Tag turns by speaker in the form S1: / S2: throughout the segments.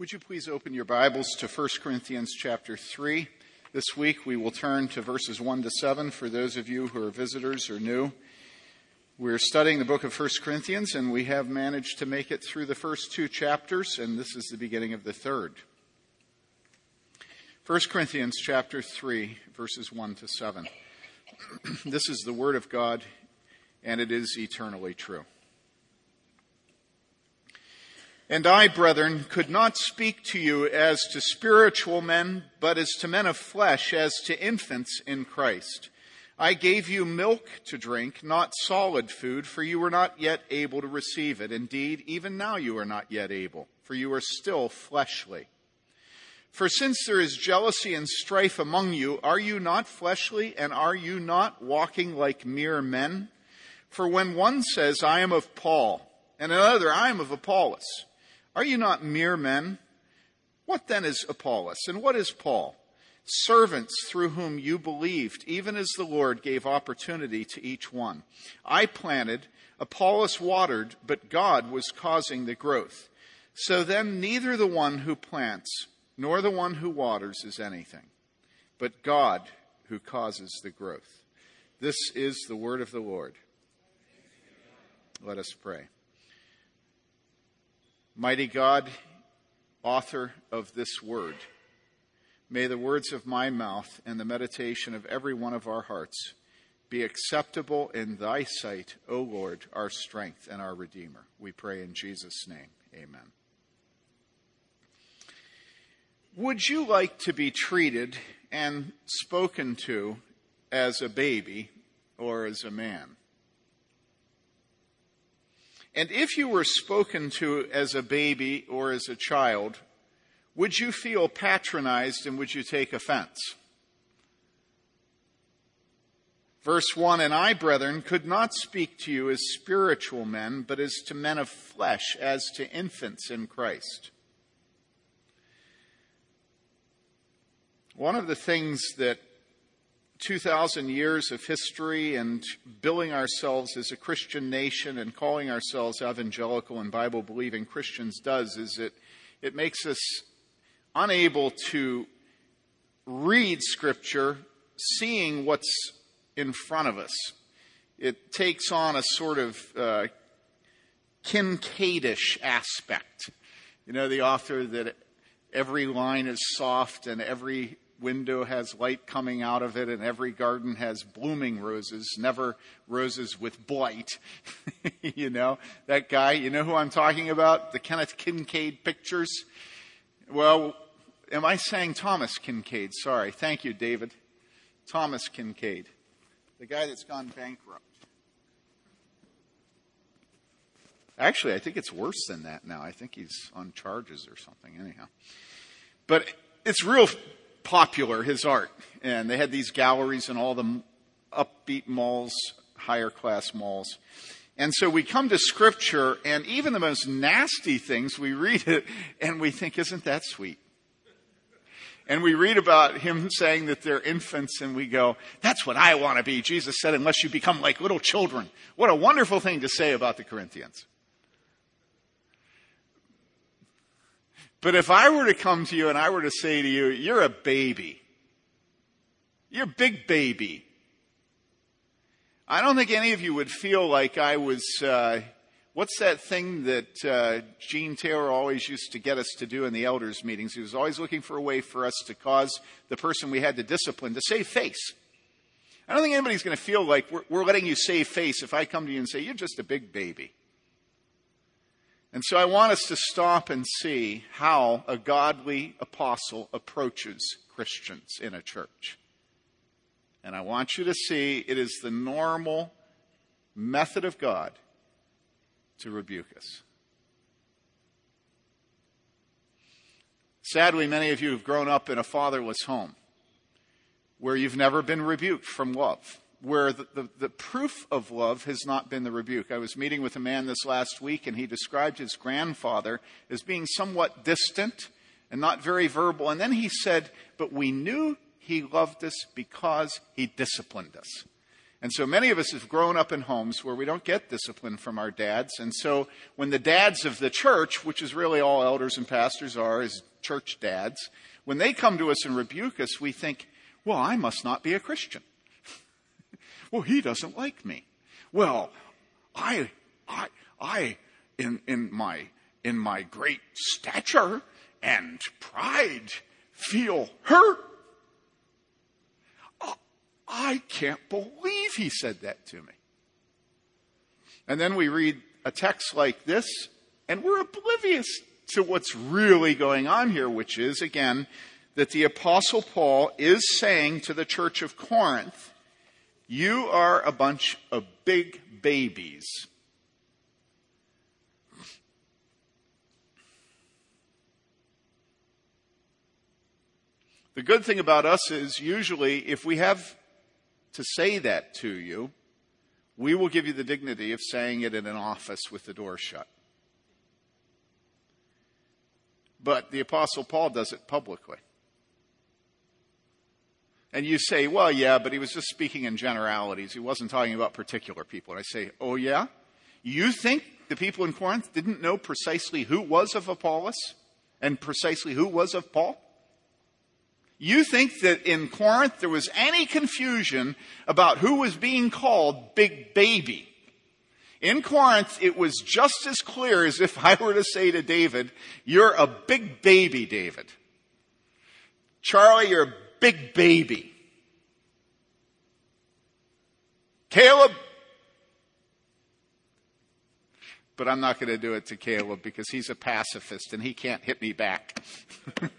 S1: Would you please open your Bibles to 1 Corinthians chapter 3? This week we will turn to verses 1 to 7 for those of you who are visitors or new. We're studying the book of 1 Corinthians and we have managed to make it through the first two chapters and this is the beginning of the third. 1 Corinthians chapter 3 verses 1 to 7. this is the word of God and it is eternally true. And I, brethren, could not speak to you as to spiritual men, but as to men of flesh, as to infants in Christ. I gave you milk to drink, not solid food, for you were not yet able to receive it. Indeed, even now you are not yet able, for you are still fleshly. For since there is jealousy and strife among you, are you not fleshly, and are you not walking like mere men? For when one says, I am of Paul, and another, I am of Apollos, are you not mere men? What then is Apollos, and what is Paul? Servants through whom you believed, even as the Lord gave opportunity to each one. I planted, Apollos watered, but God was causing the growth. So then neither the one who plants nor the one who waters is anything, but God who causes the growth. This is the word of the Lord. Let us pray. Mighty God, author of this word, may the words of my mouth and the meditation of every one of our hearts be acceptable in thy sight, O Lord, our strength and our Redeemer. We pray in Jesus' name. Amen. Would you like to be treated and spoken to as a baby or as a man? And if you were spoken to as a baby or as a child, would you feel patronized and would you take offense? Verse 1 And I, brethren, could not speak to you as spiritual men, but as to men of flesh, as to infants in Christ. One of the things that 2,000 years of history and billing ourselves as a Christian nation and calling ourselves evangelical and Bible believing Christians does is it, it makes us unable to read Scripture seeing what's in front of us. It takes on a sort of uh, Kinkade-ish aspect. You know, the author that every line is soft and every window has light coming out of it, and every garden has blooming roses, never roses with blight. you know, that guy, you know who I'm talking about? The Kenneth Kinkade pictures? Well, am I saying Thomas Kinkade? Sorry. Thank you, David. Thomas Kinkade, the guy that's gone bankrupt. Actually, I think it's worse than that now. I think he's on charges or something, anyhow. But it's real popular, his art. And they had these galleries in all the upbeat malls, higher class malls. And so we come to scripture and even the most nasty things, we read it and we think, isn't that sweet? And we read about him saying that they're infants and we go, that's what I want to be. Jesus said, unless you become like little children. What a wonderful thing to say about the Corinthians. But if I were to come to you and I were to say to you, you're a baby. You're a big baby. I don't think any of you would feel like I was, uh, what's that thing that uh, Gene Taylor always used to get us to do in the elders meetings? He was always looking for a way for us to cause the person we had to discipline to save face. I don't think anybody's going to feel like we're, we're letting you save face if I come to you and say, you're just a big baby. And so I want us to stop and see how a godly apostle approaches Christians in a church. And I want you to see it is the normal method of God to rebuke us. Sadly, many of you have grown up in a fatherless home where you've never been rebuked from love where the, the, the, proof of love has not been the rebuke. I was meeting with a man this last week, and he described his grandfather as being somewhat distant and not very verbal. And then he said, But we knew he loved us because he disciplined us. And so many of us have grown up in homes where we don't get discipline from our dads. And so when the dads of the church, which is really all elders and pastors are, is church dads, when they come to us and rebuke us, we think, well, I must not be a Christian. Well, he doesn't like me. Well, I, I, I, in, in my, in my great stature and pride, feel hurt I can't believe he said that to me. And then we read a text like this, and we're oblivious to what's really going on here, which is, again, that the Apostle Paul is saying to the church of Corinth, You are a bunch of big babies. The good thing about us is usually if we have to say that to you, we will give you the dignity of saying it in an office with the door shut. But the Apostle Paul does it publicly. And you say, well, yeah, but he was just speaking in generalities. He wasn't talking about particular people. And I say, oh, yeah? You think the people in Corinth didn't know precisely who was of Apollos and precisely who was of Paul? You think that in Corinth there was any confusion about who was being called big baby. In Corinth, it was just as clear as if I were to say to David, you're a big baby, David. Charlie, you're a big baby. Caleb, but I'm not going to do it to Caleb because he's a pacifist and he can't hit me back.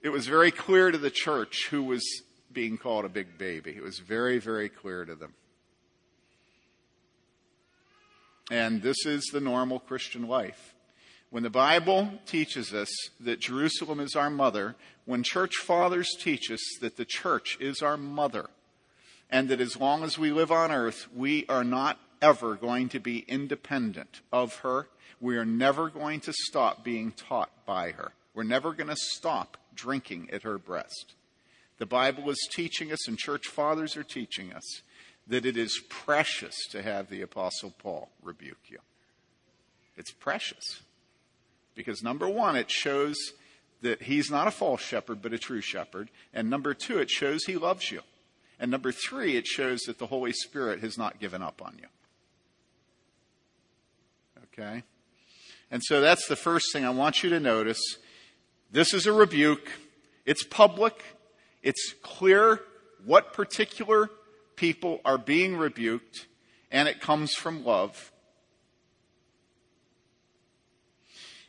S1: it was very clear to the church who was being called a big baby. It was very, very clear to them. And this is the normal Christian life. When the Bible teaches us that Jerusalem is our mother, when church fathers teach us that the church is our mother, and that as long as we live on earth, we are not ever going to be independent of her, we are never going to stop being taught by her. We're never going to stop drinking at her breast. The Bible is teaching us, and church fathers are teaching us, that it is precious to have the Apostle Paul rebuke you. It's precious. Because number one, it shows that he's not a false shepherd, but a true shepherd. And number two, it shows he loves you. And number three, it shows that the Holy Spirit has not given up on you. Okay? And so that's the first thing I want you to notice this is a rebuke. It's public. It's clear what particular people are being rebuked, and it comes from love.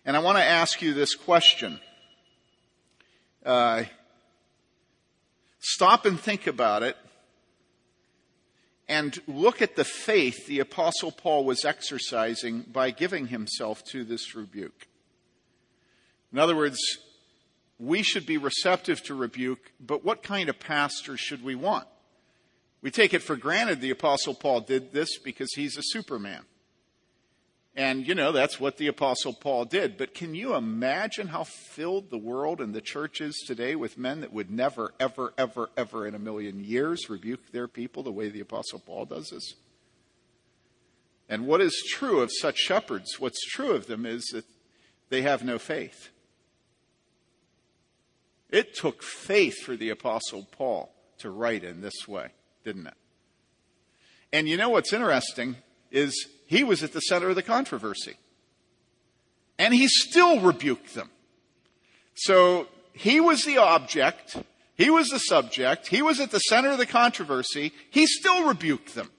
S1: And I want to ask you this question. Uh, stop and think about it and look at the faith the Apostle Paul was exercising by giving himself to this rebuke. In other words, we should be receptive to rebuke, but what kind of pastor should we want? We take it for granted the Apostle Paul did this because he's a Superman. And, you know, that's what the Apostle Paul did. But can you imagine how filled the world and the church is today with men that would never, ever, ever, ever in a million years rebuke their people the way the Apostle Paul does this? And what is true of such shepherds? What's true of them is that they have no faith. It took faith for the Apostle Paul to write in this way, didn't it? And you know what's interesting is he was at the center of the controversy. And he still rebuked them. So he was the object, he was the subject, he was at the center of the controversy, he still rebuked them.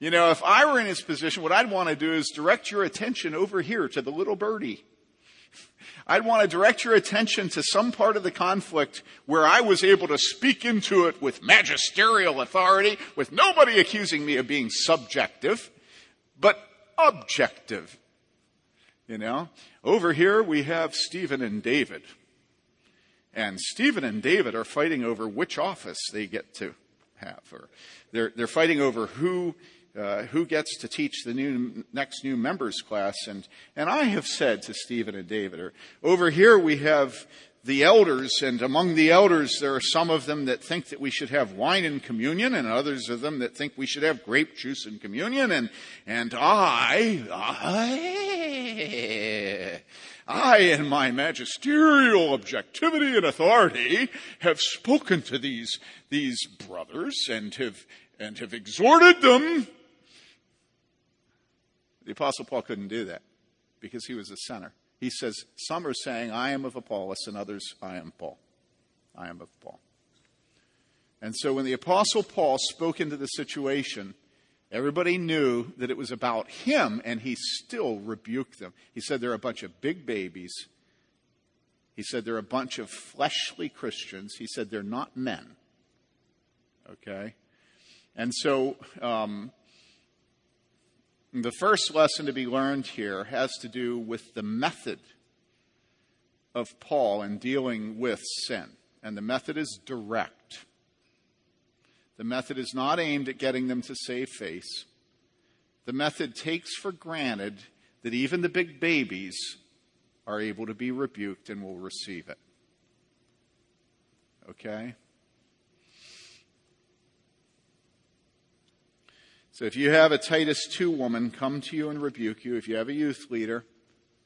S1: You know, if I were in his position, what I'd want to do is direct your attention over here to the little birdie I'd want to direct your attention to some part of the conflict where I was able to speak into it with magisterial authority, with nobody accusing me of being subjective, but objective. You know, over here we have Stephen and David. And Stephen and David are fighting over which office they get to have, or they're, they're fighting over who uh, who gets to teach the new, next new members class. And, and I have said to Stephen and David, or over here we have the elders, and among the elders, there are some of them that think that we should have wine in communion, and others of them that think we should have grape juice in communion, and, and I, I, I, in my magisterial objectivity and authority, have spoken to these, these brothers and have, and have exhorted them. The apostle Paul couldn't do that because he was a sinner. He says, Some are saying, I am of Apollos, and others, I am Paul. I am of Paul. And so when the Apostle Paul spoke into the situation, everybody knew that it was about him, and he still rebuked them. He said, They're a bunch of big babies. He said, They're a bunch of fleshly Christians. He said, They're not men. Okay? And so um, the first lesson to be learned here has to do with the method of Paul in dealing with sin. And the method is direct. The method is not aimed at getting them to save face. The method takes for granted that even the big babies are able to be rebuked and will receive it. Okay? So if you have a Titus 2 woman come to you and rebuke you, if you have a youth leader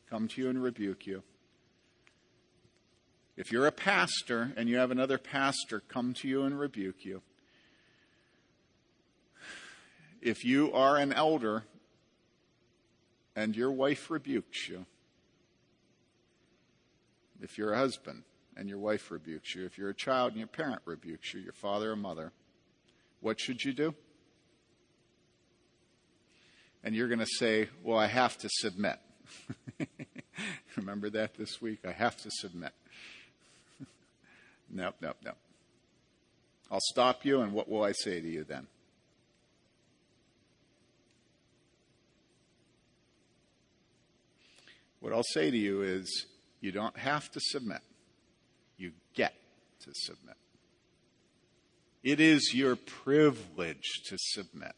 S1: come to you and rebuke you, if you're a pastor and you have another pastor come to you and rebuke you, if you are an elder and your wife rebukes you, if you're a husband and your wife rebukes you, if you're a child and your parent rebukes you, your father or mother, what should you do? And you're going to say, Well, I have to submit. Remember that this week? I have to submit. nope, nope, nope. I'll stop you, and what will I say to you then? What I'll say to you is, you don't have to submit. You get to submit. It is your privilege to submit.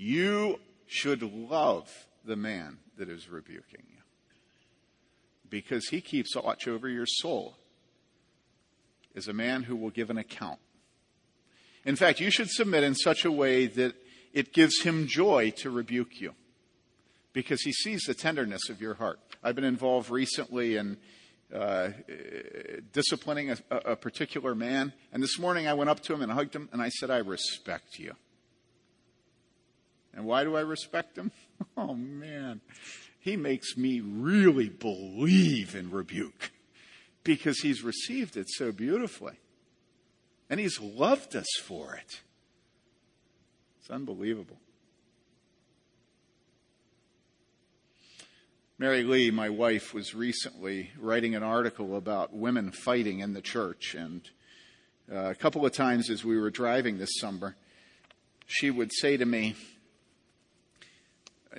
S1: You should love the man that is rebuking you because he keeps watch over your soul as a man who will give an account. In fact, you should submit in such a way that it gives him joy to rebuke you because he sees the tenderness of your heart. I've been involved recently in uh, disciplining a, a particular man, and this morning I went up to him and hugged him and I said, I respect you. And why do I respect him? Oh man, he makes me really believe in rebuke because he's received it so beautifully. And he's loved us for it. It's unbelievable. Mary Lee, my wife, was recently writing an article about women fighting in the church. And uh, a couple of times as we were driving this summer, she would say to me,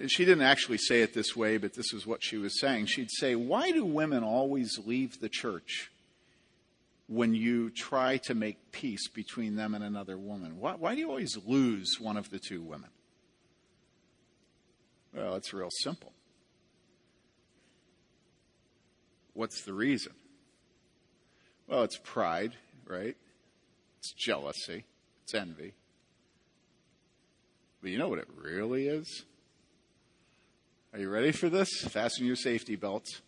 S1: she didn't actually say it this way, but this is what she was saying. She'd say, Why do women always leave the church when you try to make peace between them and another woman? Why, why do you always lose one of the two women? Well, it's real simple. What's the reason? Well, it's pride, right? It's jealousy, it's envy. But you know what it really is? Are you ready for this? Fasten your safety belts.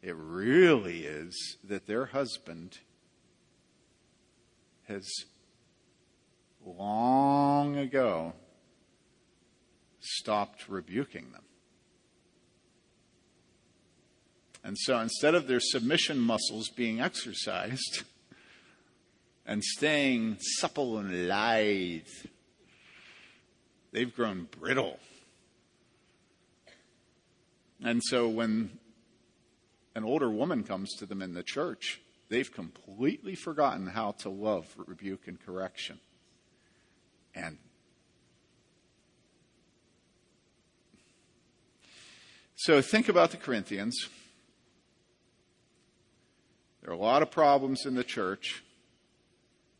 S1: It really is that their husband has long ago stopped rebuking them. And so instead of their submission muscles being exercised and staying supple and lithe, they've grown brittle and so when an older woman comes to them in the church, they've completely forgotten how to love rebuke and correction. And so think about the Corinthians. There are a lot of problems in the church.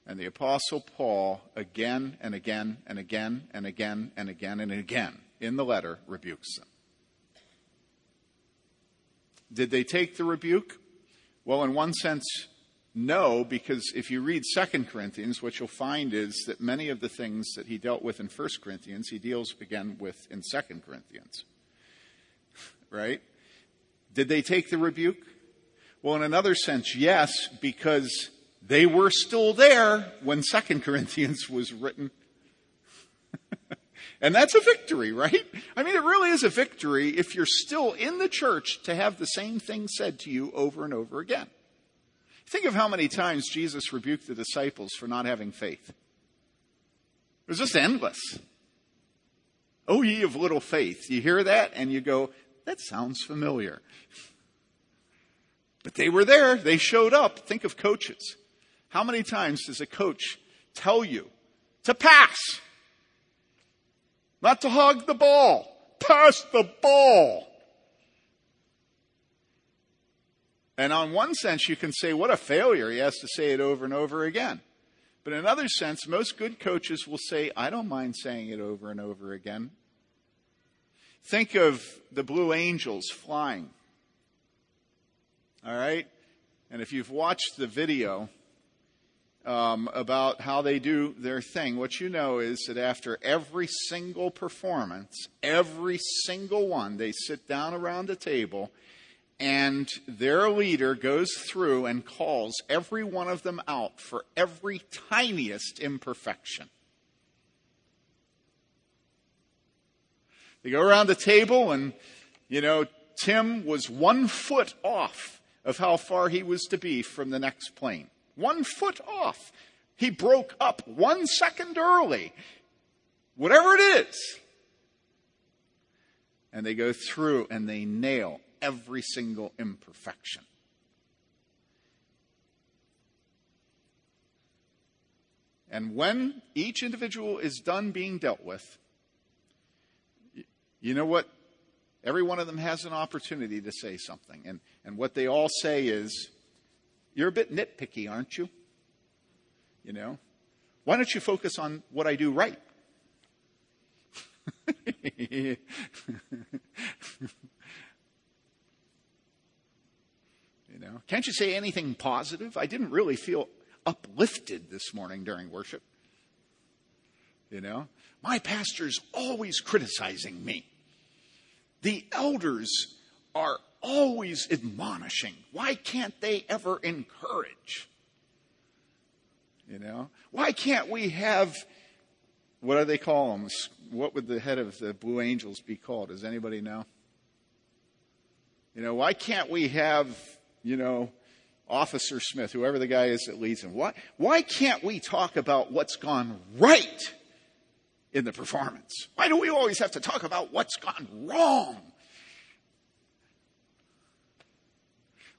S1: And the Apostle Paul, again and again and again and again and again and again in the letter, rebukes them. Did they take the rebuke? Well, in one sense, no, because if you read 2 Corinthians, what you'll find is that many of the things that he dealt with in 1 Corinthians, he deals again with in 2 Corinthians. Right? Did they take the rebuke? Well, in another sense, yes, because they were still there when 2 Corinthians was written. And that's a victory, right? I mean, it really is a victory if you're still in the church to have the same thing said to you over and over again. Think of how many times Jesus rebuked the disciples for not having faith. It was just endless. Oh, ye of little faith. You hear that and you go, that sounds familiar. But they were there. They showed up. Think of coaches. How many times does a coach tell you to pass? Not to hog the ball. Pass the ball. And on one sense, you can say, what a failure. He has to say it over and over again. But in another sense, most good coaches will say, I don't mind saying it over and over again. Think of the Blue Angels flying. All right? And if you've watched the video um, about how they do their thing, what you know is that after every single performance, every single one, they sit down around a table and their leader goes through and calls every one of them out for every tiniest imperfection. They go around the table and, you know, Tim was one foot off of how far he was to be from the next plane. One foot off. He broke up one second early. Whatever it is. And they go through and they nail every single imperfection. And when each individual is done being dealt with, you know what? Every one of them has an opportunity to say something. And, and what they all say is, You're a bit nitpicky, aren't you? You know? Why don't you focus on what I do right? You know, can't you say anything positive? I didn't really feel uplifted this morning during worship. You know, my pastor's always criticizing me. The elders are always admonishing. Why can't they ever encourage? You know, why can't we have what do they call them? What would the head of the Blue Angels be called? Does anybody know? You know, why can't we have you know, Officer Smith, whoever the guy is that leads him. Why, why can't we talk about what's gone right in the performance? Why do we always have to talk about what's gone wrong?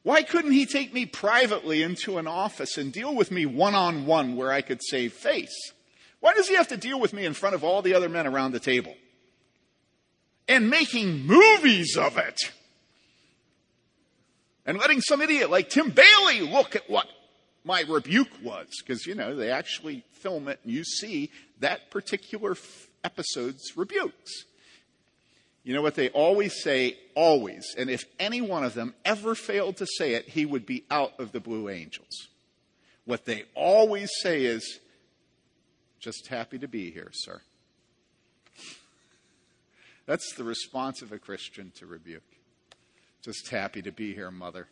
S1: Why couldn't he take me privately into an office and deal with me one on one where I could save face? Why does he have to deal with me in front of all the other men around the table? And making movies of it and letting some idiot like Tim Bayly look at what my rebuke was. Because, you know, they actually film it and you see that particular f- episode's rebukes. You know what they always say? Always. And if any one of them ever failed to say it, he would be out of the Blue Angels. What they always say is, just happy to be here, sir. That's the response of a Christian to rebuke. Just happy to be here, mother.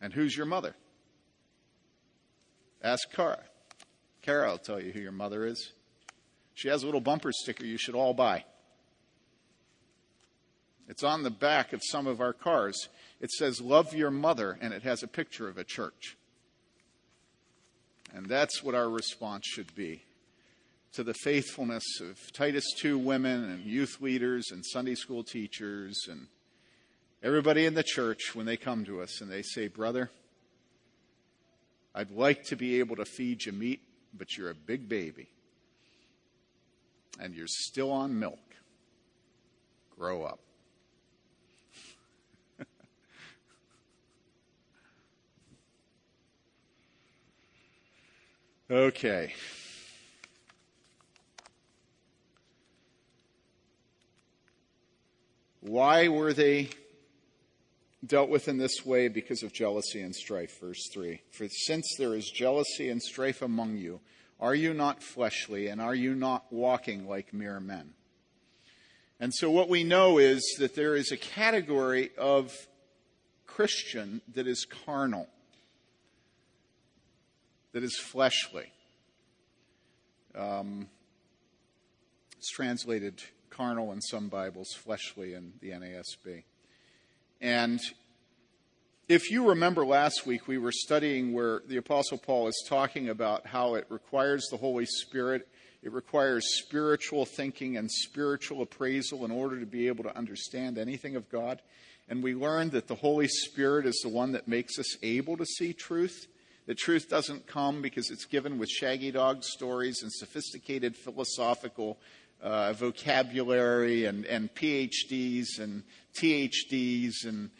S1: And who's your mother? Ask Kara. Kara will tell you who your mother is. She has a little bumper sticker you should all buy. It's on the back of some of our cars. It says, Love your mother, and it has a picture of a church. And that's what our response should be to the faithfulness of Titus 2 women and youth leaders and Sunday school teachers and Everybody in the church, when they come to us and they say, Brother, I'd like to be able to feed you meat, but you're a big baby and you're still on milk. Grow up. Okay. Why were they dealt with in this way because of jealousy and strife. Verse 3 For since there is jealousy and strife among you, are you not fleshly, and are you not walking like mere men? And so, what we know is that there is a category of Christian that is carnal, that is fleshly. Um, it's translated carnal in some Bibles, fleshly in the NASB. And if you remember last week, we were studying where the Apostle Paul is talking about how it requires the Holy Spirit, it requires spiritual thinking and spiritual appraisal in order to be able to understand anything of God. And we learned that the Holy Spirit is the one that makes us able to see truth. That truth doesn't come because it's given with shaggy dog stories and sophisticated philosophical uh, vocabulary and, and PhDs and THDs and,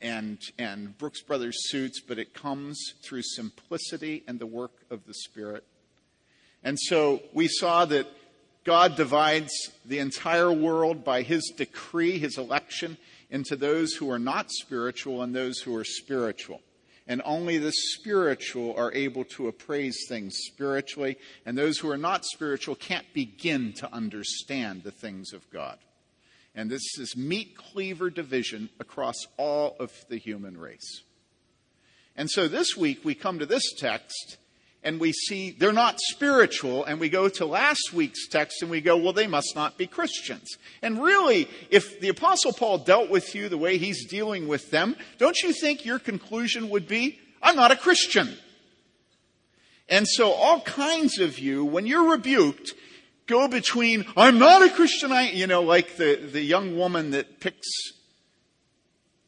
S1: and, and Brooks Brothers suits, but it comes through simplicity and the work of the Spirit. And so we saw that God divides the entire world by his decree, his election, into those who are not spiritual and those who are spiritual. And only the spiritual are able to appraise things spiritually, and those who are not spiritual can't begin to understand the things of God. And this is meat cleaver division across all of the human race. And so this week we come to this text and we see they're not spiritual, and we go to last week's text and we go, well, they must not be Christians. And really, if the Apostle Paul dealt with you the way he's dealing with them, don't you think your conclusion would be, I'm not a Christian? And so all kinds of you, when you're rebuked, go between, I'm not a Christian, I, you know, like the, the young woman that picks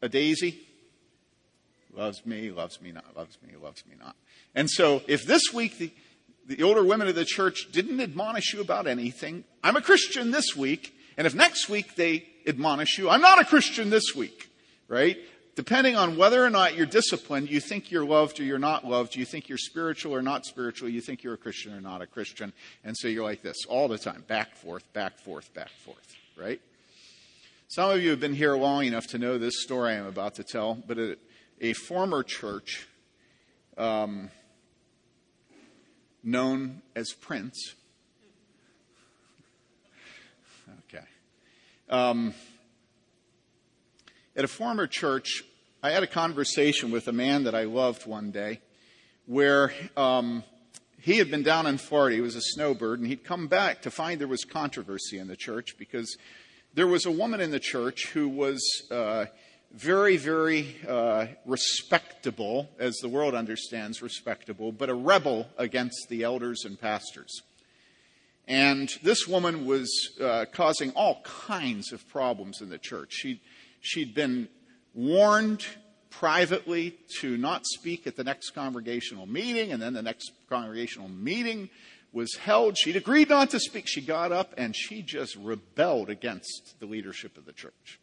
S1: a daisy. Loves me, loves me not, loves me, loves me not. And so if this week the, the older women of the church didn't admonish you about anything, I'm a Christian this week. And if next week they admonish you, I'm not a Christian this week, right? Depending on whether or not you're disciplined, you think you're loved or you're not loved, you think you're spiritual or not spiritual, you think you're a Christian or not a Christian. And so you're like this all the time, back, forth, back, forth, back, forth, right? Some of you have been here long enough to know this story I'm about to tell, but a, a former church, um, known as Prince. Okay. Um, at a former church, I had a conversation with a man that I loved one day where um, he had been down in Florida. He was a snowbird, and he'd come back to find there was controversy in the church because there was a woman in the church who was. Uh, very, very uh, respectable, as the world understands respectable, but a rebel against the elders and pastors. And this woman was uh, causing all kinds of problems in the church. She'd, she'd been warned privately to not speak at the next congregational meeting, and then the next congregational meeting was held. She'd agreed not to speak. She got up and she just rebelled against the leadership of the church.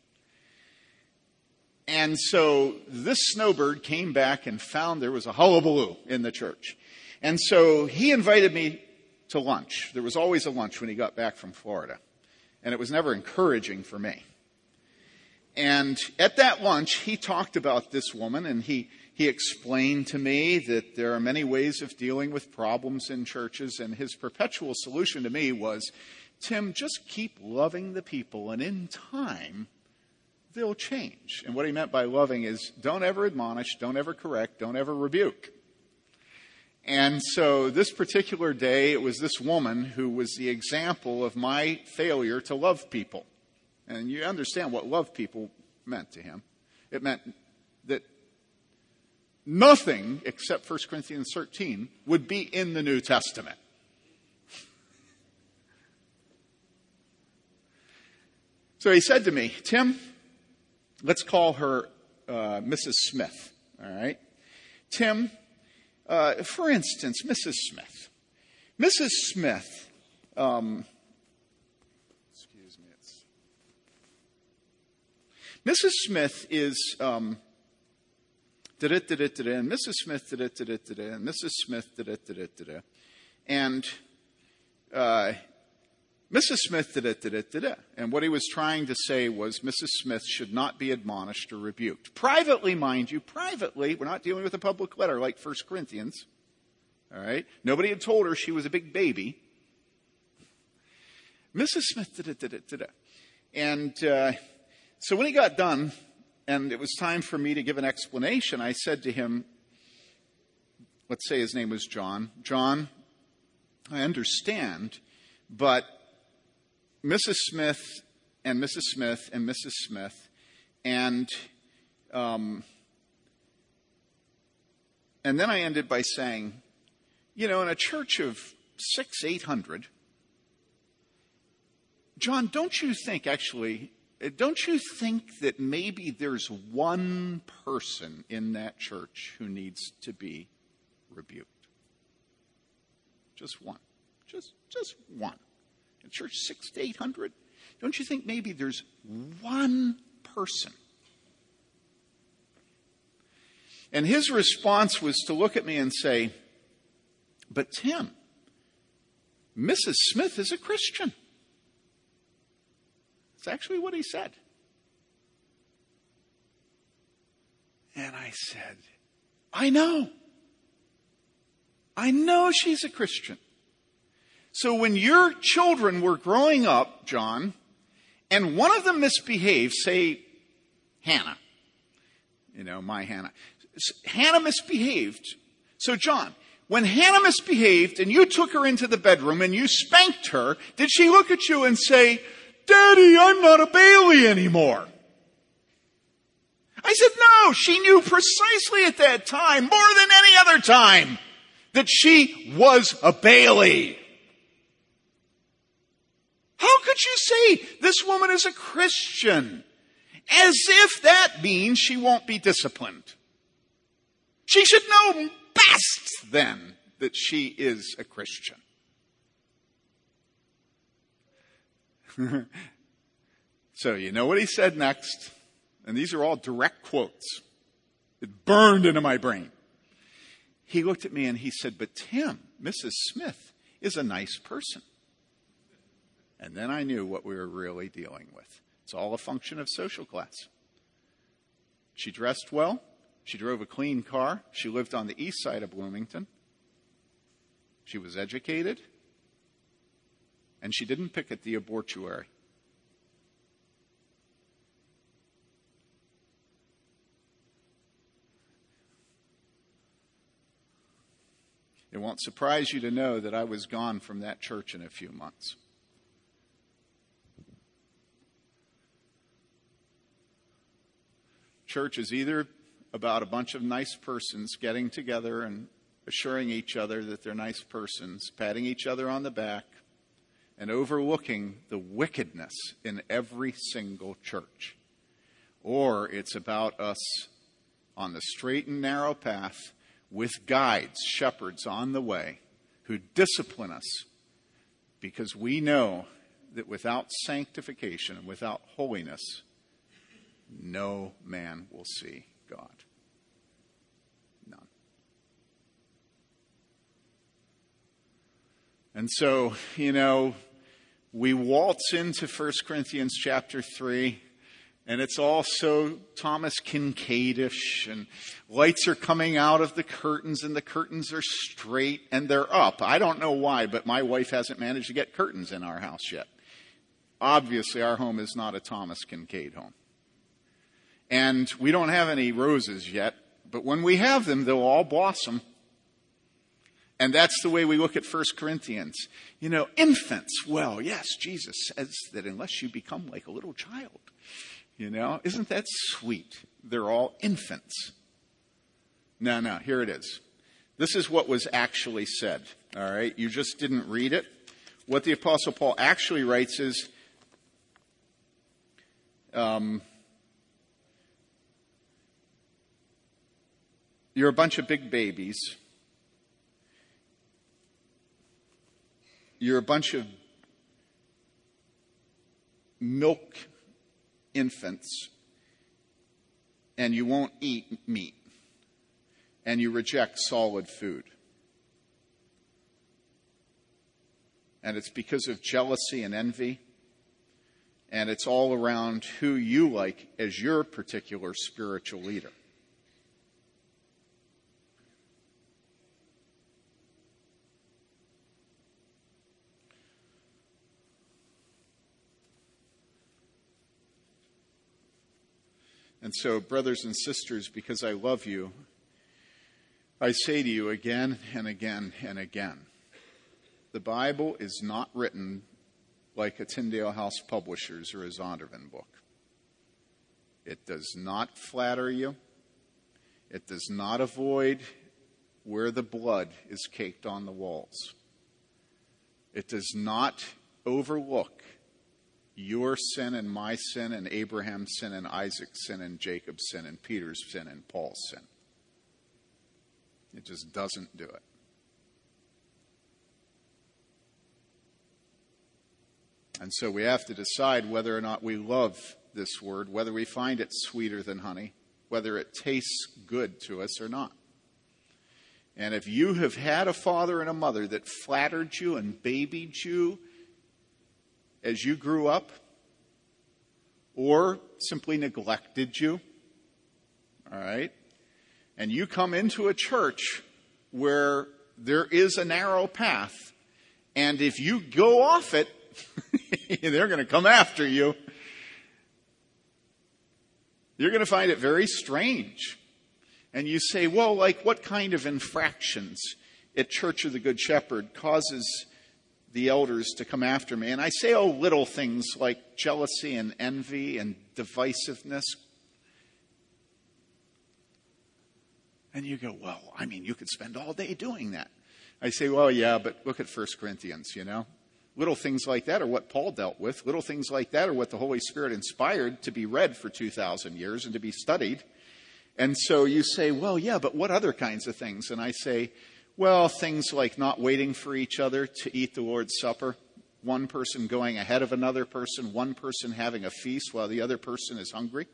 S1: And so this snowbird came back and found there was a hullabaloo in the church. And so he invited me to lunch. There was always a lunch when he got back from Florida. And it was never encouraging for me. And at that lunch, he talked about this woman and he, he explained to me that there are many ways of dealing with problems in churches. And his perpetual solution to me was, Tim, just keep loving the people and in time, they'll change. And what he meant by loving is don't ever admonish, don't ever correct, don't ever rebuke. And so this particular day, it was this woman who was the example of my failure to love people. And you understand what love people meant to him. It meant that nothing except 1 Corinthians 13 would be in the New Testament. So he said to me, Tim, Let's call her uh, Mrs. Smith, all right? Tim, uh, for instance, Mrs. Smith. Mrs. Smith, um, excuse me, it's. Mrs. Smith is. Um, and Mrs. Smith, and Mrs. Smith, and uh, Mrs. Smith did it, did it, did it. And what he was trying to say was Mrs. Smith should not be admonished or rebuked. Privately, mind you, privately, we're not dealing with a public letter like 1 Corinthians. All right? Nobody had told her she was a big baby. Mrs. Smith did it, did it, did it. And uh, so when he got done, and it was time for me to give an explanation, I said to him, let's say his name was John, John, I understand, but Mrs. Smith and Mrs. Smith and Mrs. Smith and um, and then I ended by saying, you know, in a church of six, eight hundred, John, don't you think actually, don't you think that maybe there's one person in that church who needs to be rebuked? Just one. Just, just one. In church six to eight hundred, don't you think maybe there's one person? And his response was to look at me and say, But Tim, Mrs. Smith is a Christian. That's actually what he said. And I said, I know. I know she's a Christian. So when your children were growing up, John, and one of them misbehaved, say Hannah, you know, my Hannah. Hannah misbehaved. So, John, when Hannah misbehaved and you took her into the bedroom and you spanked her, did she look at you and say, Daddy, I'm not a Bayly anymore? I said, no, she knew precisely at that time, more than any other time, that she was a Bayly. How could you say this woman is a Christian? As if that means she won't be disciplined. She should know best then that she is a Christian. so you know what he said next? And these are all direct quotes. It burned into my brain. He looked at me and he said, But Tim, Mrs. Smith is a nice person. And then I knew what we were really dealing with. It's all a function of social class. She dressed well. She drove a clean car. She lived on the east side of Bloomington. She was educated. And she didn't pick at the abortuary. It won't surprise you to know that I was gone from that church in a few months. Church is either about a bunch of nice persons getting together and assuring each other that they're nice persons, patting each other on the back, and overlooking the wickedness in every single church. Or it's about us on the straight and narrow path with guides, shepherds on the way who discipline us because we know that without sanctification and without holiness, no man will see God. None. And so, you know, we waltz into 1 Corinthians chapter 3, and it's all so Thomas Kinkadish, and lights are coming out of the curtains, and the curtains are straight and they're up. I don't know why, but my wife hasn't managed to get curtains in our house yet. Obviously, our home is not a Thomas Kinkade home. And we don't have any roses yet, but when we have them, they'll all blossom. And that's the way we look at 1 Corinthians. You know, infants, well, yes, Jesus says that unless you become like a little child, you know, isn't that sweet? They're all infants. No, no, here it is. This is what was actually said, all right? You just didn't read it. What the Apostle Paul actually writes is, um, You're a bunch of big babies. You're a bunch of milk infants, and you won't eat meat, and you reject solid food. And it's because of jealousy and envy. And it's all around who you like as your particular spiritual leader. And so, brothers and sisters, because I love you, I say to you again and again and again the Bible is not written like a Tyndale House Publishers or a Zondervan book. It does not flatter you. It does not avoid where the blood is caked on the walls. It does not overlook your sin and my sin and Abraham's sin and Isaac's sin and Jacob's sin and Peter's sin and Paul's sin. It just doesn't do it. And so we have to decide whether or not we love this word, whether we find it sweeter than honey, whether it tastes good to us or not. And if you have had a father and a mother that flattered you and babied you as you grew up, or simply neglected you, all right, and you come into a church where there is a narrow path, and if you go off it, they're going to come after you. You're going to find it very strange. And you say, well, like what kind of infractions at Church of the Good Shepherd causes the elders to come after me? And I say, oh, little things like jealousy and envy and divisiveness. And you go, well, I mean, you could spend all day doing that. I say, well, yeah, but look at 1 Corinthians, you know? Little things like that are what Paul dealt with. Little things like that are what the Holy Spirit inspired to be read for 2,000 years and to be studied. And so you say, well, yeah, but what other kinds of things? And I say, well, things like not waiting for each other to eat the Lord's Supper, one person going ahead of another person, one person having a feast while the other person is hungry.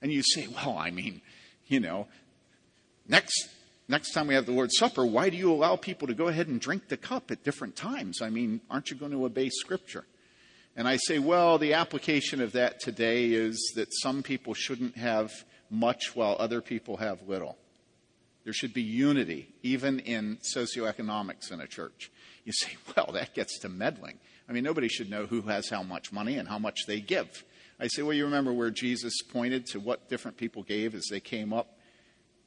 S1: And you say, well, I mean, you know, next next time we have the Lord's Supper, why do you allow people to go ahead and drink the cup at different times? I mean, aren't you going to obey Scripture? And I say, well, the application of that today is that some people shouldn't have much while other people have little. There should be unity, even in socioeconomics in a church. You say, well, that gets to meddling. I mean, nobody should know who has how much money and how much they give. I say, well, you remember where Jesus pointed to what different people gave as they came up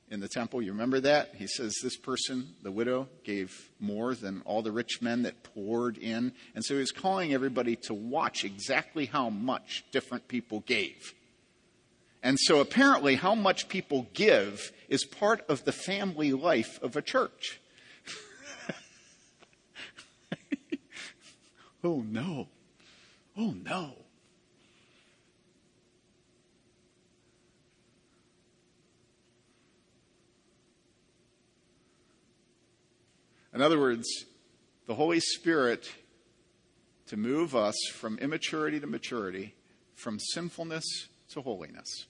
S1: in the temple. You remember that? He says this person, the widow, gave more than all the rich men that poured in. And so he was calling everybody to watch exactly how much different people gave. And so apparently, how much people give is part of the family life of a church. oh no. Oh no. In other words, the Holy Spirit to move us from immaturity to maturity, from sinfulness to holiness,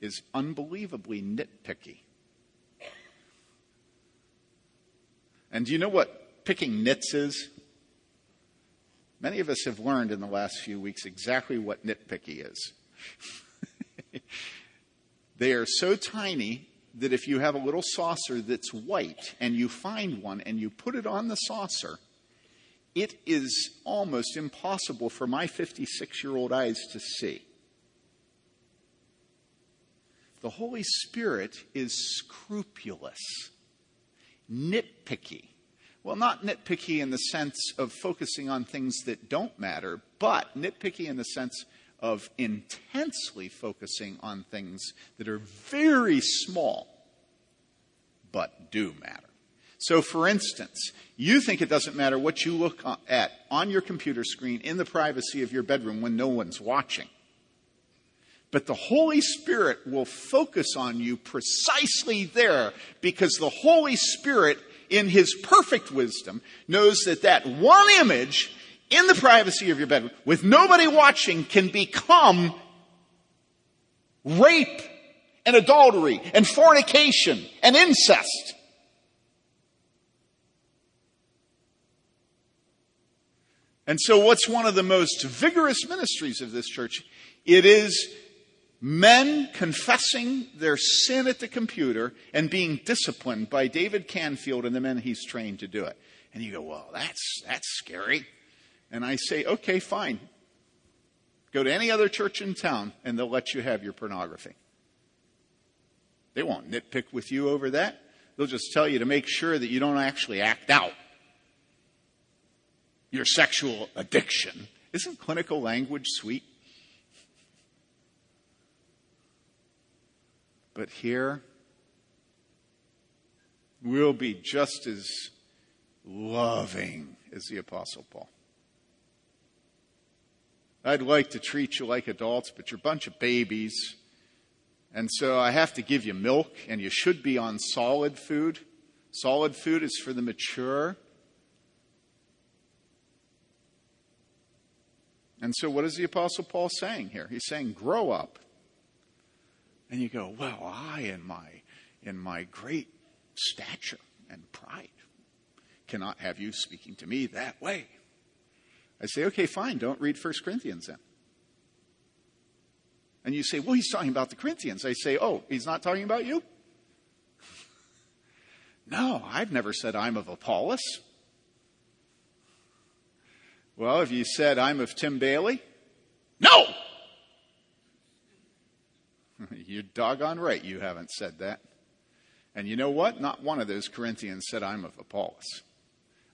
S1: is unbelievably nitpicky. And do you know what picking nits is? Many of us have learned in the last few weeks exactly what nitpicky is. they are so tiny that if you have a little saucer that's white and you find one and you put it on the saucer, it is almost impossible for my 56 year old eyes to see. The Holy Spirit is scrupulous, nitpicky. Well, not nitpicky in the sense of focusing on things that don't matter, but nitpicky in the sense of intensely focusing on things that are very small but do matter. So, for instance, you think it doesn't matter what you look at on your computer screen in the privacy of your bedroom when no one's watching. But the Holy Spirit will focus on you precisely there because the Holy Spirit, in His perfect wisdom, knows that that one image in the privacy of your bedroom with nobody watching can become rape and adultery and fornication and incest. And so, what's one of the most vigorous ministries of this church? It is men confessing their sin at the computer and being disciplined by David Canfield and the men he's trained to do it. And you go, well, that's, that's scary. And I say, okay, fine. Go to any other church in town and they'll let you have your pornography. They won't nitpick with you over that. They'll just tell you to make sure that you don't actually act out your sexual addiction. Isn't clinical language sweet? But here, we'll be just as loving as the Apostle Paul. I'd like to treat you like adults, but you're a bunch of babies. And so I have to give you milk, and you should be on solid food. Solid food is for the mature. And so, what is the Apostle Paul saying here? He's saying, grow up. And you go, well, I, in my, in my great stature and pride, cannot have you speaking to me that way. I say, okay, fine, don't read 1 Corinthians then. And you say, well, he's talking about the Corinthians. I say, oh, he's not talking about you? no, I've never said I'm of Apollos. Well, have you said I'm of Tim Bayly? No! You're doggone right you haven't said that. And you know what? Not one of those Corinthians said I'm of Apollos.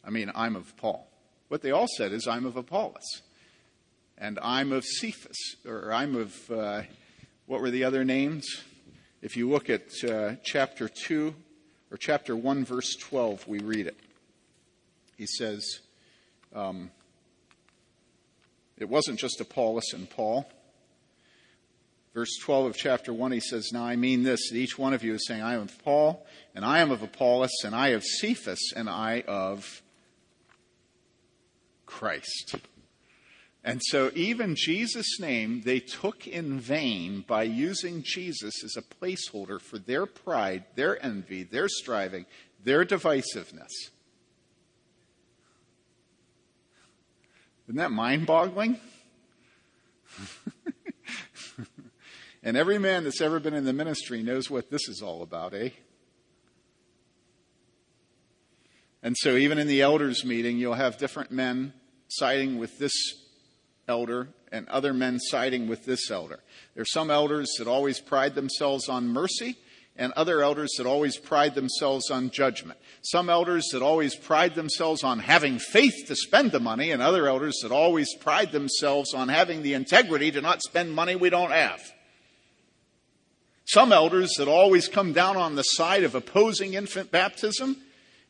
S1: I mean, I'm of Paul. What they all said is I'm of Apollos. And I'm of Cephas, or I'm of, uh, what were the other names? If you look at uh, chapter 2, or chapter 1, verse 12, we read it. He says, um, it wasn't just Apollos and Paul. Verse 12 of chapter 1, he says, Now I mean this, that each one of you is saying, I am of Paul, and I am of Apollos, and I of Cephas, and I of Christ. And so, even Jesus' name, they took in vain by using Jesus as a placeholder for their pride, their envy, their striving, their divisiveness. Isn't that mind boggling? and every man that's ever been in the ministry knows what this is all about, eh? And so, even in the elders' meeting, you'll have different men siding with this elder and other men siding with this elder. There are some elders that always pride themselves on mercy, and other elders that always pride themselves on judgment. Some elders that always pride themselves on having faith to spend the money, and other elders that always pride themselves on having the integrity to not spend money we don't have. Some elders that always come down on the side of opposing infant baptism,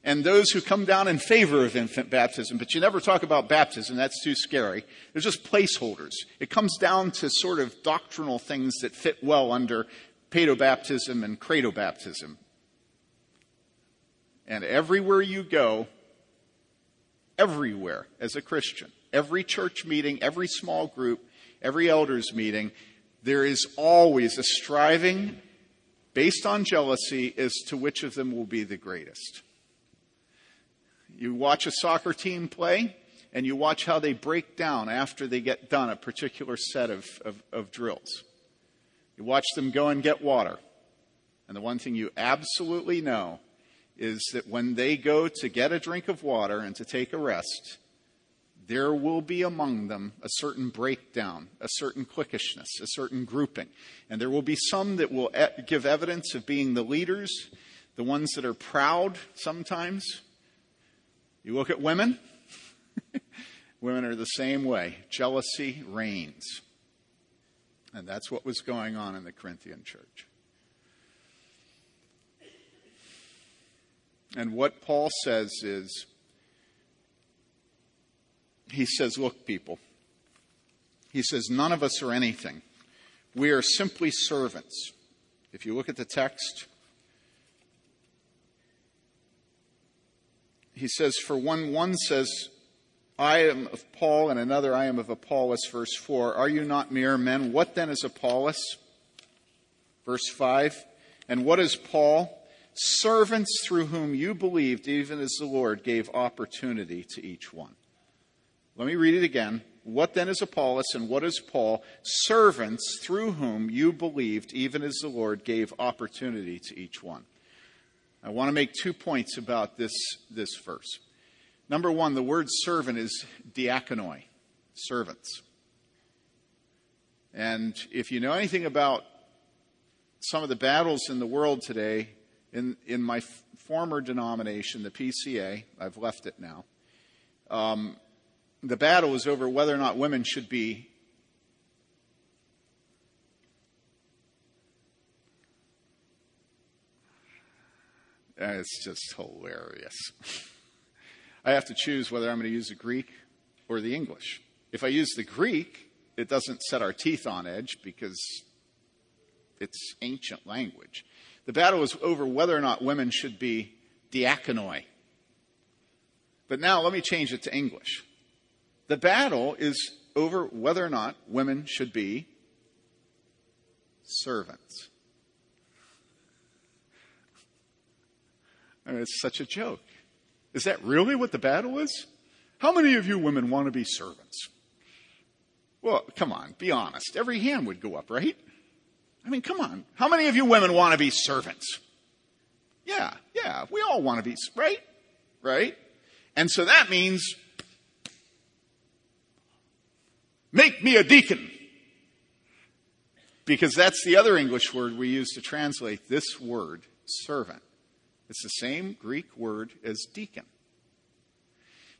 S1: and those who come down in favor of infant baptism. But you never talk about baptism, that's too scary. They're just placeholders. It comes down to sort of doctrinal things that fit well under paedobaptism and credobaptism. And everywhere you go, everywhere as a Christian, every church meeting, every small group, every elders meeting, there is always a striving based on jealousy as to which of them will be the greatest. You watch a soccer team play, and you watch how they break down after they get done a particular set of, of, of drills. You watch them go and get water. And the one thing you absolutely know is that when they go to get a drink of water and to take a rest, there will be among them a certain breakdown, a certain cliquishness, a certain grouping. And there will be some that will give evidence of being the leaders, the ones that are proud sometimes. You look at women, women are the same way. Jealousy reigns. And that's what was going on in the Corinthian church. And what Paul says is, he says, Look, people, he says, none of us are anything. We are simply servants. If you look at the text, he says, For one, one says, I am of Paul, and another I am of Apollos, verse 4. Are you not mere men? What then is Apollos? Verse 5. And what is Paul? Servants through whom you believed, even as the Lord gave opportunity to each one. Let me read it again. What then is Apollos and what is Paul? Servants through whom you believed, even as the Lord gave opportunity to each one. I want to make two points about this, this verse. Number one, the word servant is diakonoi, servants. And if you know anything about some of the battles in the world today, in, in my f- former denomination, the PCA, I've left it now, um, the battle was over whether or not women should be uh, it's just hilarious. I have to choose whether I'm going to use the Greek or the English. If I use the Greek, it doesn't set our teeth on edge because it's ancient language. The battle was over whether or not women should be diakonoi. But now let me change it to English. The battle is over whether or not women should be servants. I mean, it's such a joke. Is that really what the battle is? How many of you women want to be servants? Well, come on, be honest. Every hand would go up, right? I mean, come on. How many of you women want to be servants? Yeah, yeah, we all want to be, right? Right? And so that means Make me a deacon. Because that's the other English word we use to translate this word, servant. It's the same Greek word as deacon.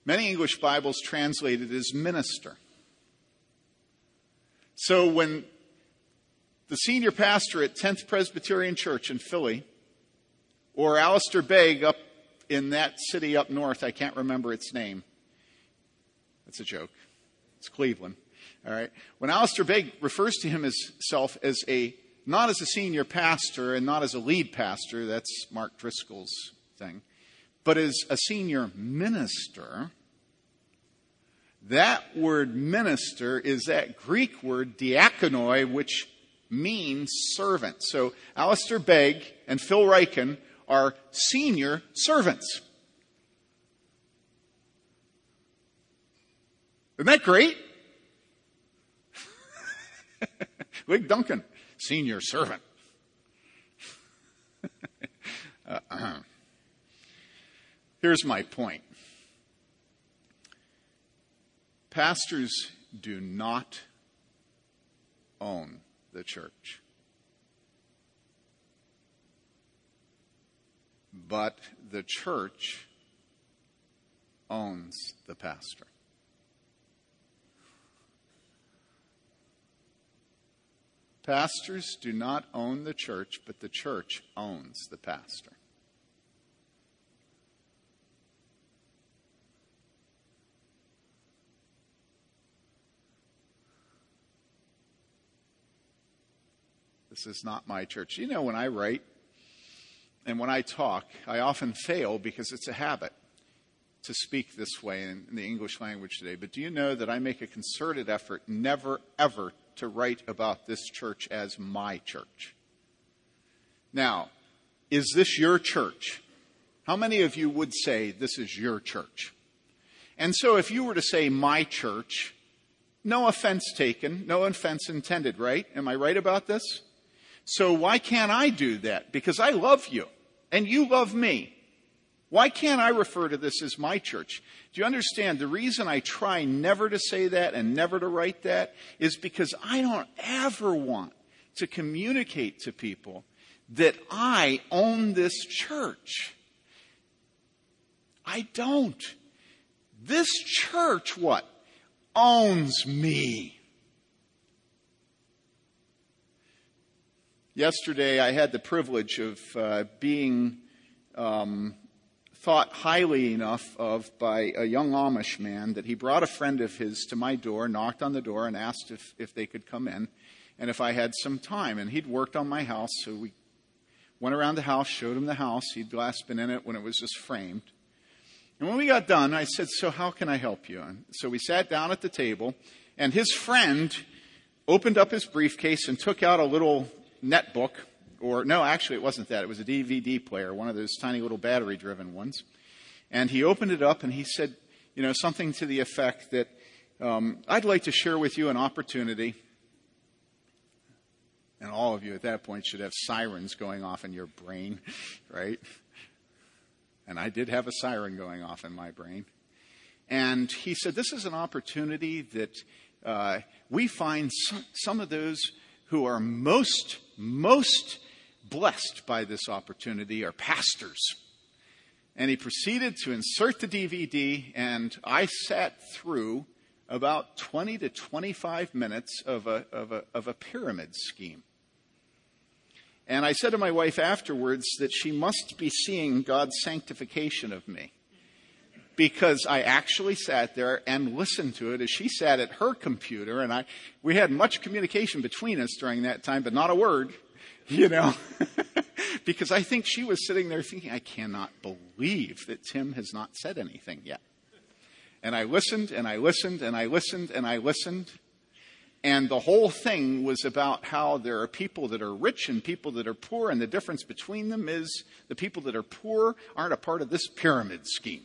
S1: Many English Bibles translate it as minister. So when the senior pastor at 10th Presbyterian Church in Philly, or Alistair Begg up in that city up north, I can't remember its name. That's a joke. It's Cleveland. All right. When Alistair Begg refers to himself as a not as a senior pastor and not as a lead pastor, that's Mark Driscoll's thing, but as a senior minister, that word minister is that Greek word diakonoi, which means servant. So Alistair Begg and Phil Ryken are senior servants. Isn't that great? Lig Duncan, senior servant. uh, Here's my point pastors do not own the church. But the church owns the pastor. Pastors do not own the church, but the church owns the pastor. This is not my church. You know, when I write and when I talk, I often fail because it's a habit to speak this way in, the English language today. But do you know that I make a concerted effort never, ever to write about this church as my church. Now, is this your church? How many of you would say this is your church? And so if you were to say my church, no offense taken, no offense intended, right? Am I right about this? So why can't I do that? Because I love you and you love me. Why can't I refer to this as my church? Do you understand? The reason I try never to say that and never to write that is because I don't ever want to communicate to people that I own this church. I don't. This church, what? Owns me. Yesterday, I had the privilege of uh, being um, thought highly enough of by a young Amish man that he brought a friend of his to my door, knocked on the door, and asked if, if they could come in and if I had some time. And he'd worked on my house, so we went around the house, showed him the house. He'd last been in it when it was just framed. And when we got done, I said, So, how can I help you? And so we sat down at the table, and his friend opened up his briefcase and took out a little netbook or no, actually, it wasn't that. It was a DVD player, one of those tiny little battery driven ones. And he opened it up and he said, you know, something to the effect that Um, I'd like to share with you an opportunity, and all of you at that point should have sirens going off in your brain, right? And I did have a siren going off in my brain. And he said, This is an opportunity that uh, we find some, some of those who are most, most blessed by this opportunity are pastors. And he proceeded to insert the DVD, and I sat through about 20 to 25 minutes of a, of a, of a pyramid scheme. And I said to my wife afterwards that she must be seeing God's sanctification of me. Because I actually sat there and listened to it as she sat at her computer, and I, we had much communication between us during that time, but not a word, you know. because I think she was sitting there thinking, I cannot believe that Tim has not said anything yet. And I listened and I listened and I listened and I listened. And the whole thing was about how there are people that are rich and people that are poor, and the difference between them is the people that are poor aren't a part of this pyramid scheme.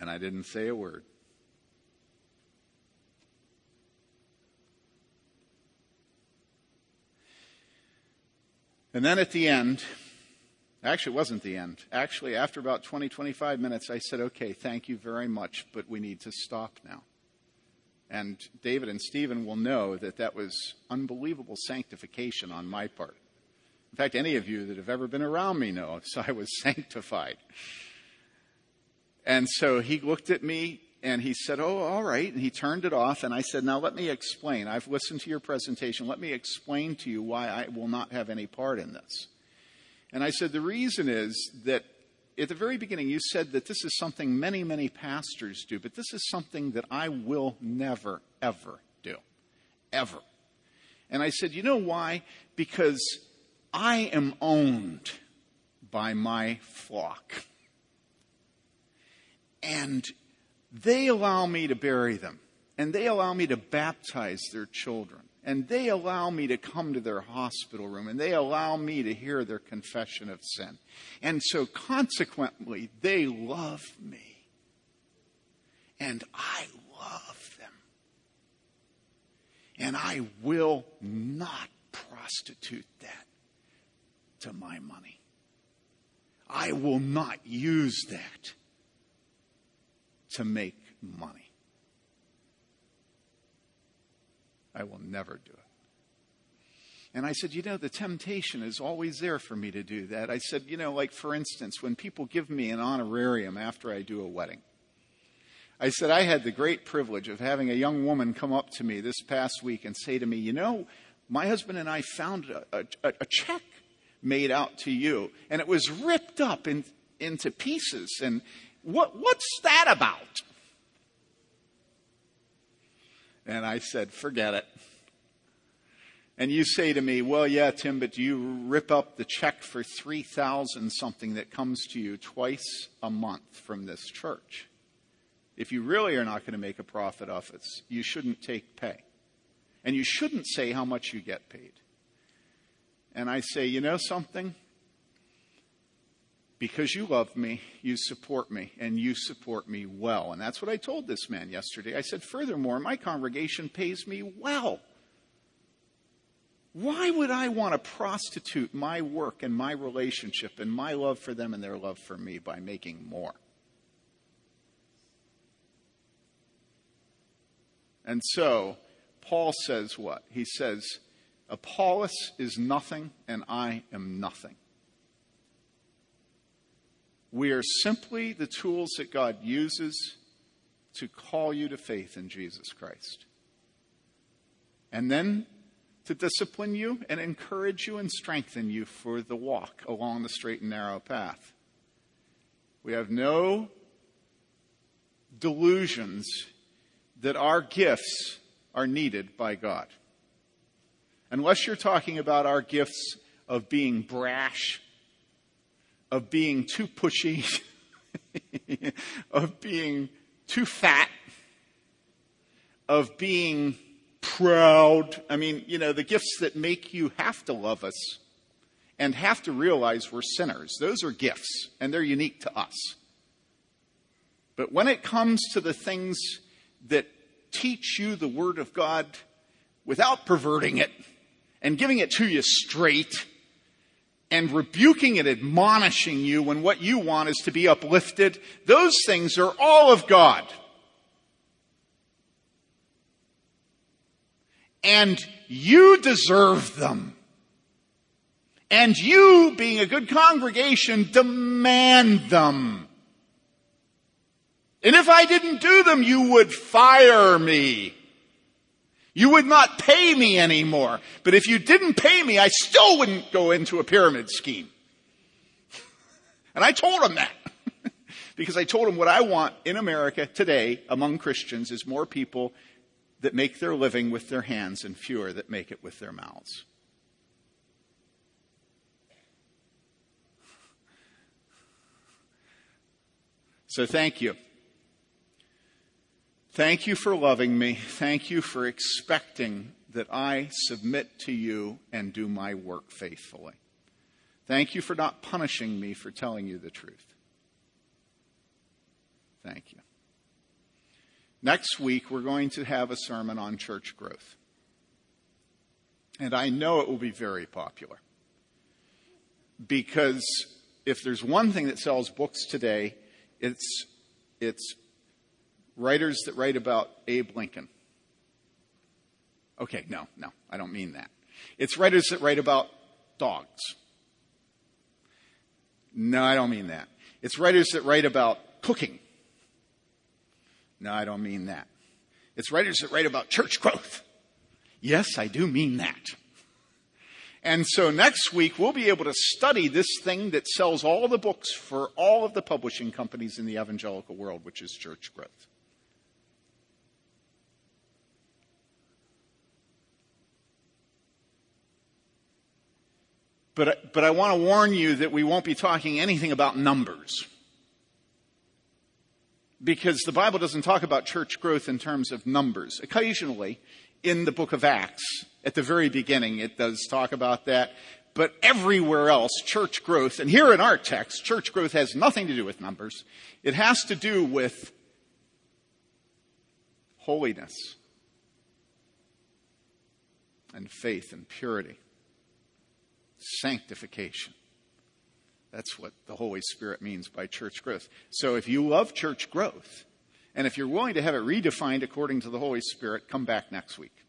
S1: And I didn't say a word. And then at the end, actually, it wasn't the end. Actually, after about 20, 25 minutes, I said, okay, thank you very much, but we need to stop now. And David and Stephen will know that that was unbelievable sanctification on my part. In fact, any of you that have ever been around me know so I was sanctified. And so he looked at me and he said, Oh, all right. And he turned it off. And I said, Now let me explain. I've listened to your presentation. Let me explain to you why I will not have any part in this. And I said, The reason is that at the very beginning you said that this is something many, many pastors do, but this is something that I will never, ever do. Ever. And I said, You know why? Because I am owned by my flock. And they allow me to bury them, and they allow me to baptize their children, and they allow me to come to their hospital room, and they allow me to hear their confession of sin. And so, consequently, they love me, and I love them. And I will not prostitute that to my money. I will not use that to make money. I will never do it. And I said, you know, the temptation is always there for me to do that. I said, you know, like for instance, when people give me an honorarium after I do a wedding, I said, I had the great privilege of having a young woman come up to me this past week and say to me, you know, my husband and I found a, a, a check made out to you, and it was ripped up in, into pieces, and, what, what's that about? And I said, Forget it. And you say to me, Well, yeah, Tim, but do you rip up the check for 3000 something that comes to you twice a month from this church? If you really are not going to make a profit off it, you shouldn't take pay. And you shouldn't say how much you get paid. And I say, You know something? Because you love me, you support me, and you support me well. And that's what I told this man yesterday. I said, Furthermore, my congregation pays me well. Why would I want to prostitute my work and my relationship and my love for them and their love for me by making more? And so, Paul says what? He says, Apollos is nothing and I am nothing. We are simply the tools that God uses to call you to faith in Jesus Christ. And then to discipline you and encourage you and strengthen you for the walk along the straight and narrow path. We have no delusions that our gifts are needed by God. Unless you're talking about our gifts of being brash of being too pushy, of being too fat, of being proud. I mean, you know, the gifts that make you have to love us and have to realize we're sinners. Those are gifts, and they're unique to us. But when it comes to the things that teach you the Word of God without perverting it and giving it to you straight and rebuking and admonishing you when what you want is to be uplifted, those things are all of God. And you deserve them. And you, being a good congregation, demand them. And if I didn't do them, you would fire me. You would not pay me anymore. But if you didn't pay me, I still wouldn't go into a pyramid scheme. And I told him that. because I told him what I want in America today among Christians is more people that make their living with their hands and fewer that make it with their mouths. So thank you. Thank you for loving me. Thank you for expecting that I submit to you and do my work faithfully. Thank you for not punishing me for telling you the truth. Thank you. Next week, we're going to have a sermon on church growth. And I know it will be very popular. Because if there's one thing that sells books today, it's, it's writers that write about Abe Lincoln. Okay, no, no, I don't mean that. It's writers that write about dogs. No, I don't mean that. It's writers that write about cooking. No, I don't mean that. It's writers that write about church growth. Yes, I do mean that. And so next week we'll be able to study this thing that sells all the books for all of the publishing companies in the evangelical world, which is church growth. But, but I want to warn you that we won't be talking anything about numbers. Because the Bible doesn't talk about church growth in terms of numbers. Occasionally, in the book of Acts, at the very beginning, it does talk about that. But everywhere else, church growth, and here in our text, church growth has nothing to do with numbers. It has to do with holiness and faith and purity sanctification. That's what the Holy Spirit means by church growth. So if you love church growth, and if you're willing to have it redefined according to the Holy Spirit, come back next week.